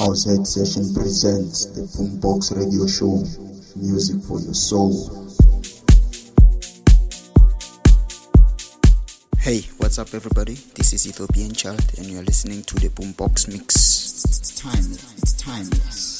Outside Session presents the Boombox Radio Show. Music for your soul. Hey, what's up, everybody? This is Ethiopian Chyld, and you're listening to the Boombox Mix. It's timeless. It's timeless.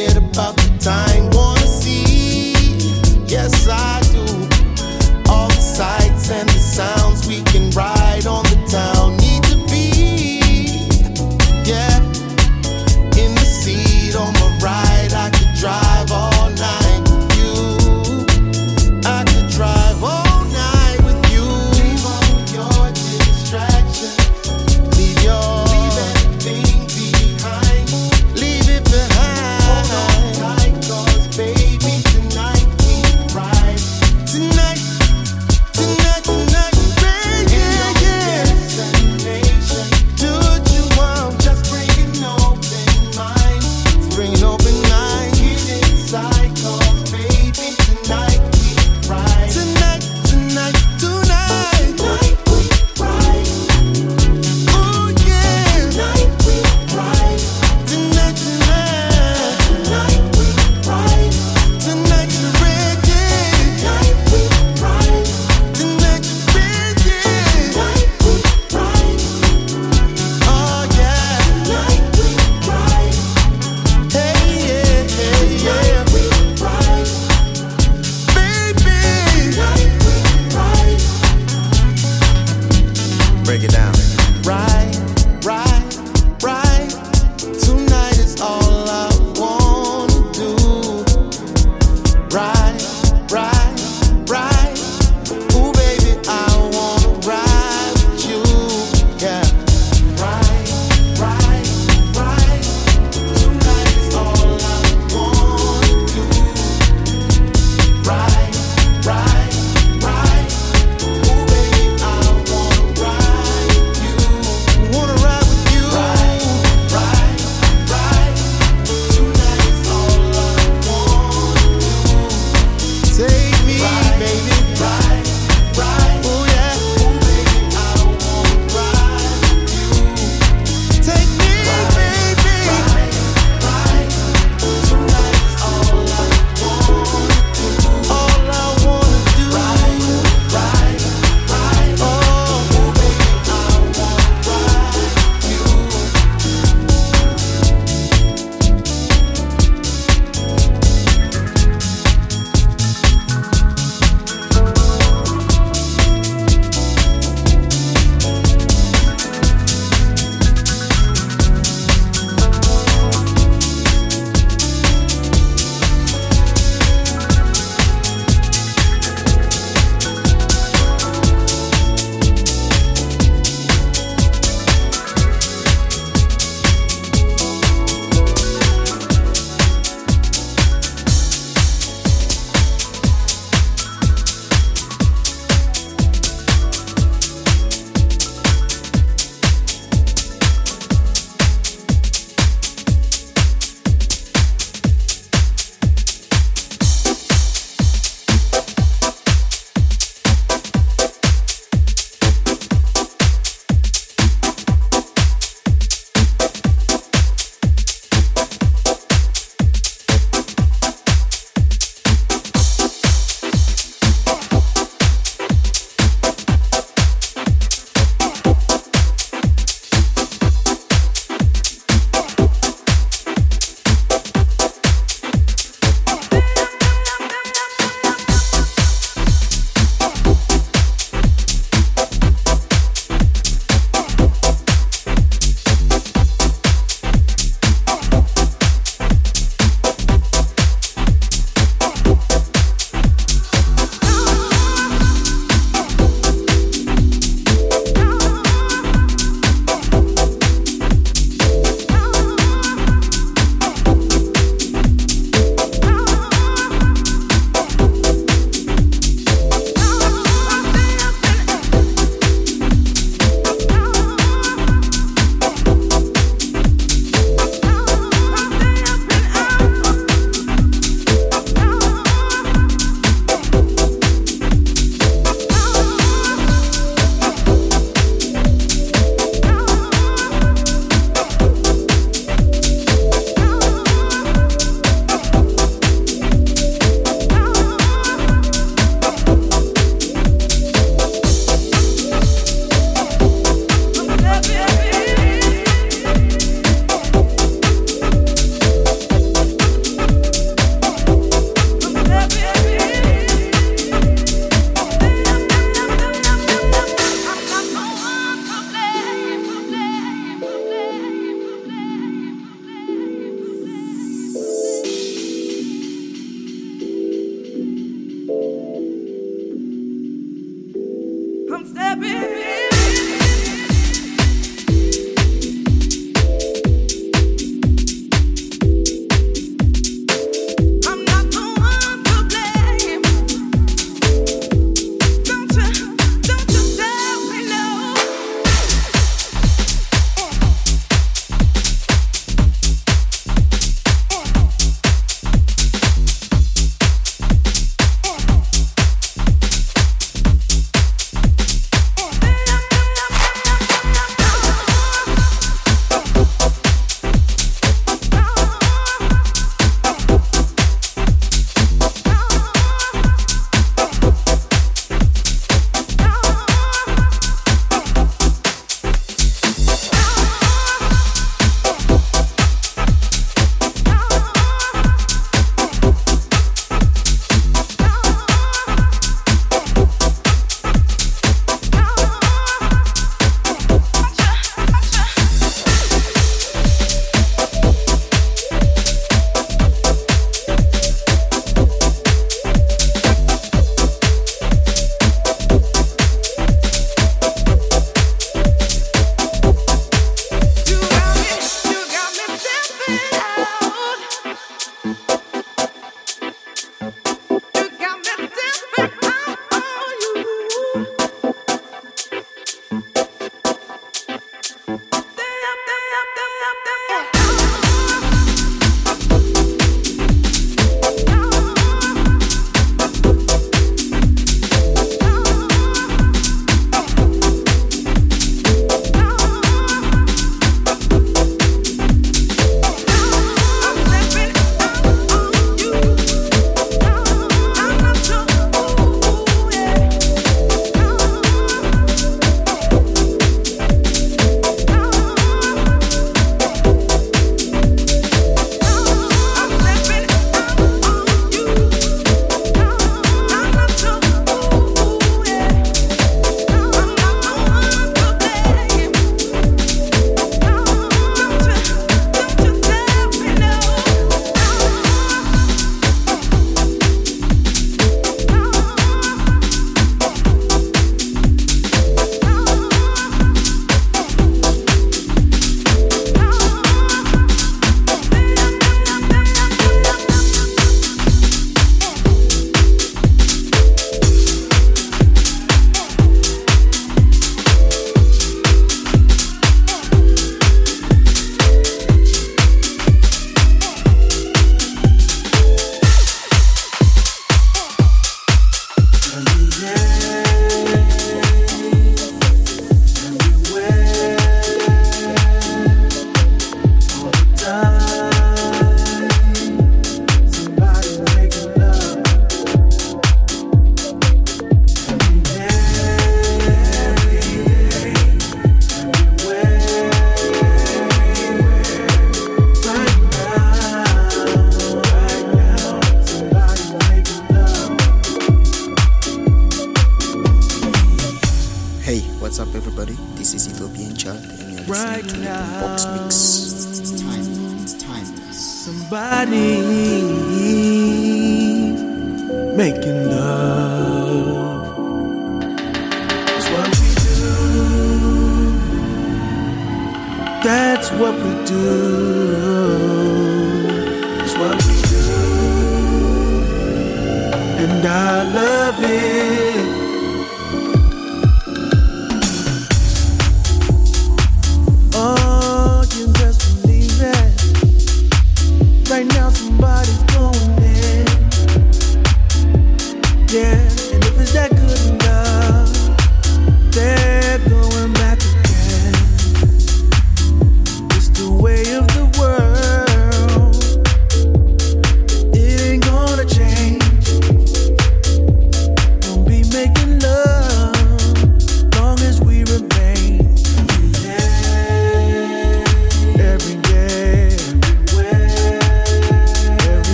forget about the time. Wanna see? Yes, I.